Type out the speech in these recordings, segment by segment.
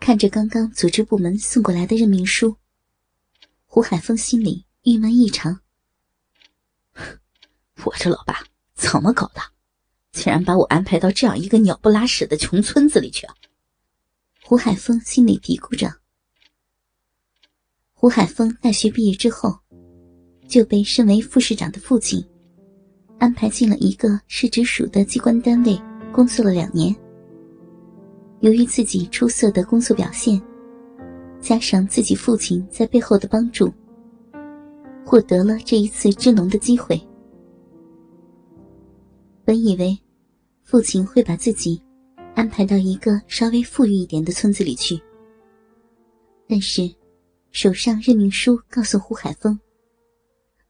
看着刚刚组织部门送过来的任命书，胡海峰心里郁闷异常。我这老爸怎么搞的？竟然把我安排到这样一个鸟不拉屎的穷村子里去！胡海峰心里嘀咕着。胡海峰大学毕业之后，就被身为副市长的父亲安排进了一个市直属的机关单位工作了两年。由于自己出色的工作表现，加上自己父亲在背后的帮助，获得了这一次支农的机会。本以为父亲会把自己安排到一个稍微富裕一点的村子里去，但是手上任命书告诉胡海峰，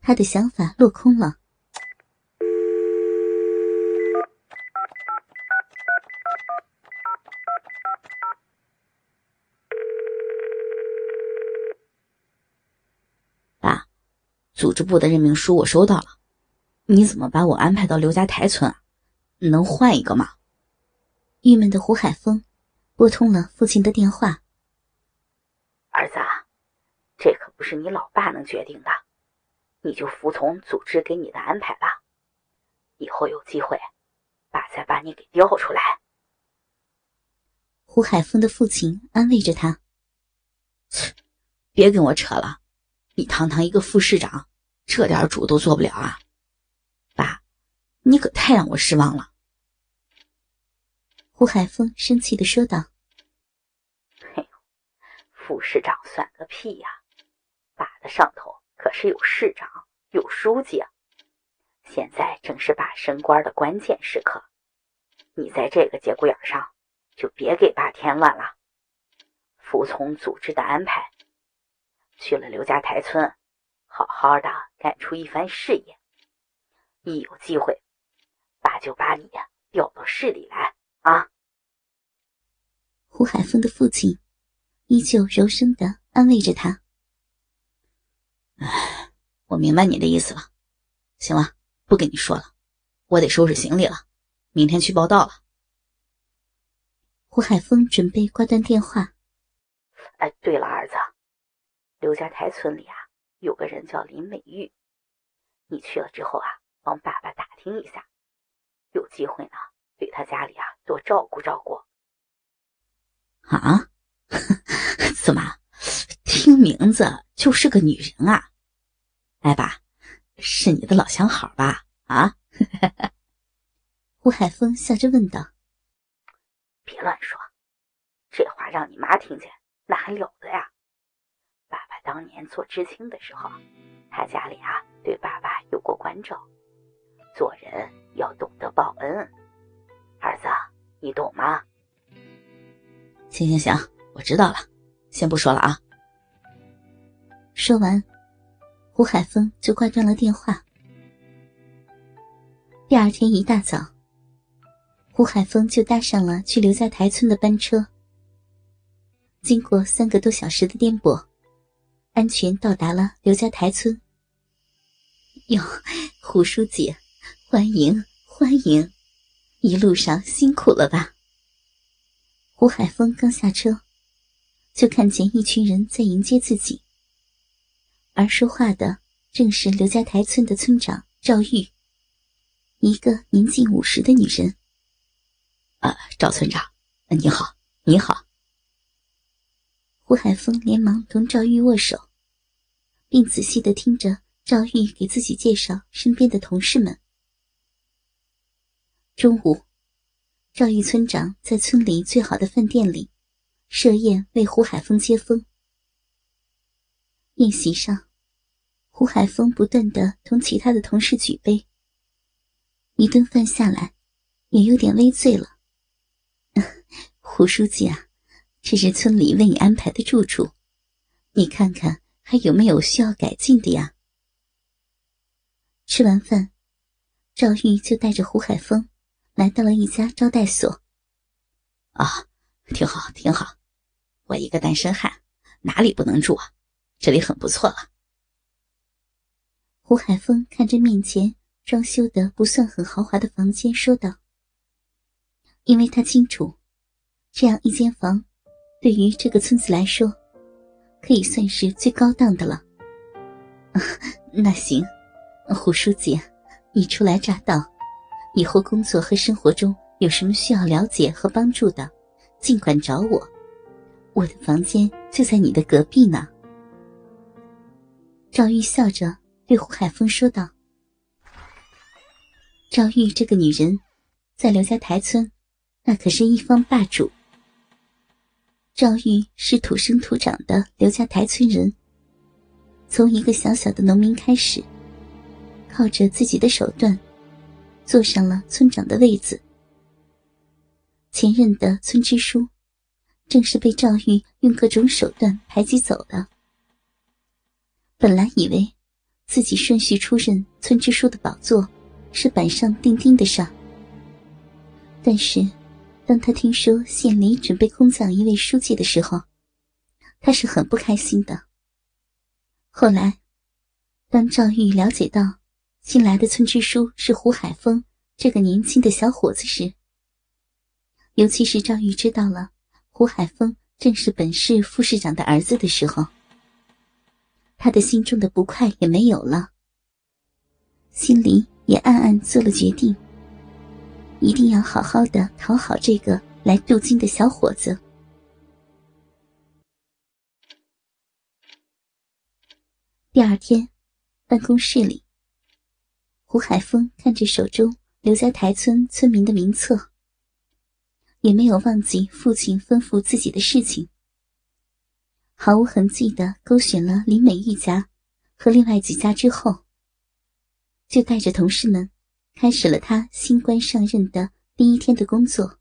他的想法落空了。组织部的任命书我收到了，你怎么把我安排到刘家台村啊？能换一个吗？郁闷的胡海峰拨通了父亲的电话。儿子，这可不是你老爸能决定的，你就服从组织给你的安排吧。以后有机会，爸再把你给调出来。胡海峰的父亲安慰着他：“切，别跟我扯了，你堂堂一个副市长。”这点主都做不了啊，爸，你可太让我失望了。胡海峰生气的说道：“嘿，副市长算个屁呀！爸的上头可是有市长、有书记啊。现在正是爸升官的关键时刻，你在这个节骨眼上就别给爸添乱了，服从组织的安排，去了刘家台村。”好好的干出一番事业，一有机会，爸就把你调到市里来啊！胡海峰的父亲依旧柔声的安慰着他。哎，我明白你的意思了。行了，不跟你说了，我得收拾行李了，明天去报道了。胡海峰准备挂断电话。哎，对了，儿子，刘家台村里啊。有个人叫林美玉，你去了之后啊，帮爸爸打听一下，有机会呢，对他家里啊多照顾照顾。啊？怎么？听名字就是个女人啊？哎，爸，是你的老相好吧？啊？胡海峰笑着问道：“别乱说，这话让你妈听见，那还了得呀？”当年做知青的时候，他家里啊对爸爸有过关照，做人要懂得报恩。儿子，你懂吗？行行行，我知道了，先不说了啊。说完，胡海峰就挂断了电话。第二天一大早，胡海峰就搭上了去刘家台村的班车。经过三个多小时的颠簸。安全到达了刘家台村。哟，胡书记，欢迎欢迎！一路上辛苦了吧？胡海峰刚下车，就看见一群人在迎接自己，而说话的正是刘家台村的村长赵玉，一个年近五十的女人。啊，赵村长，你好，你好。胡海峰连忙同赵玉握手，并仔细的听着赵玉给自己介绍身边的同事们。中午，赵玉村长在村里最好的饭店里设宴为胡海峰接风。宴席上，胡海峰不断的同其他的同事举杯。一顿饭下来，也有点微醉了。胡书记啊。这是村里为你安排的住处，你看看还有没有需要改进的呀？吃完饭，赵玉就带着胡海峰来到了一家招待所。啊，挺好，挺好。我一个单身汉，哪里不能住啊？这里很不错了。胡海峰看着面前装修的不算很豪华的房间，说道：“因为他清楚，这样一间房，对于这个村子来说，可以算是最高档的了。”啊那行。胡书记，你初来乍到，以后工作和生活中有什么需要了解和帮助的，尽管找我。我的房间就在你的隔壁呢。赵玉笑着对胡海峰说道：“赵玉这个女人，在刘家台村，那可是一方霸主。赵玉是土生土长的刘家台村人，从一个小小的农民开始。”靠着自己的手段，坐上了村长的位子。前任的村支书，正是被赵玉用各种手段排挤走的。本来以为自己顺序出任村支书的宝座是板上钉钉的事，但是当他听说县里准备空降一位书记的时候，他是很不开心的。后来，当赵玉了解到，新来的村支书是胡海峰这个年轻的小伙子时，尤其是赵玉知道了胡海峰正是本市副市长的儿子的时候，他的心中的不快也没有了，心里也暗暗做了决定，一定要好好的讨好这个来镀金的小伙子。第二天，办公室里。胡海峰看着手中刘家台村村民的名册，也没有忘记父亲吩咐自己的事情，毫无痕迹的勾选了林美玉家和另外几家之后，就带着同事们开始了他新官上任的第一天的工作，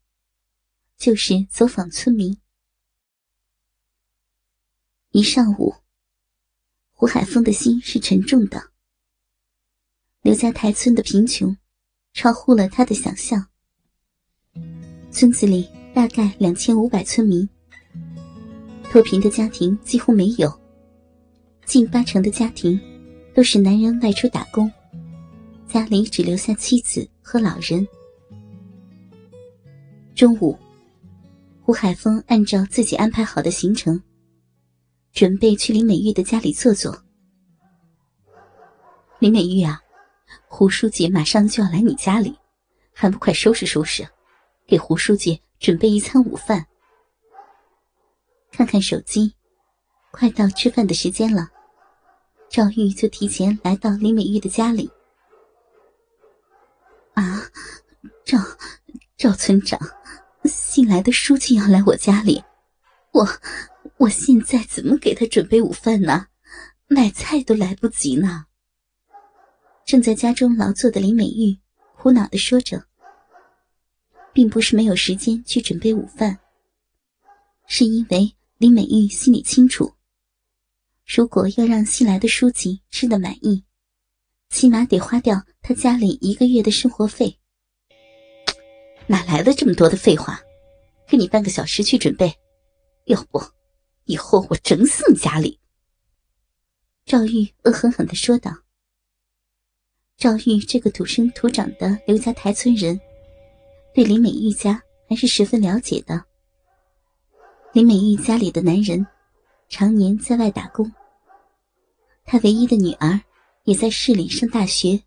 就是走访村民。一上午，胡海峰的心是沉重的。刘家台村的贫穷，超乎了他的想象。村子里大概两千五百村民，脱贫的家庭几乎没有，近八成的家庭都是男人外出打工，家里只留下妻子和老人。中午，胡海峰按照自己安排好的行程，准备去林美玉的家里坐坐。林美玉啊！胡书记马上就要来你家里，还不快收拾收拾，给胡书记准备一餐午饭。看看手机，快到吃饭的时间了，赵玉就提前来到李美玉的家里。啊，赵赵村长，新来的书记要来我家里，我我现在怎么给他准备午饭呢？买菜都来不及呢。正在家中劳作的林美玉苦恼的说着：“并不是没有时间去准备午饭，是因为林美玉心里清楚，如果要让新来的书记吃得满意，起码得花掉他家里一个月的生活费。哪来的这么多的废话？给你半个小时去准备，要不，以后我整死你家里！”赵玉恶狠狠的说道。赵玉这个土生土长的刘家台村人，对林美玉家还是十分了解的。林美玉家里的男人常年在外打工，她唯一的女儿也在市里上大学，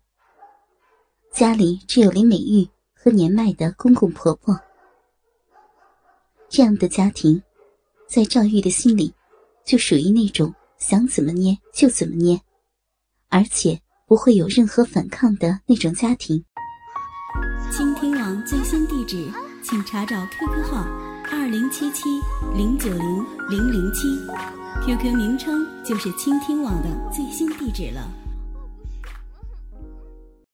家里只有林美玉和年迈的公公婆婆。这样的家庭，在赵玉的心里，就属于那种想怎么捏就怎么捏，而且。不会有任何反抗的那种家庭。倾听网最新地址，请查找 QQ 号二零七七零九零零零七，QQ 名称就是倾听网的最新地址了。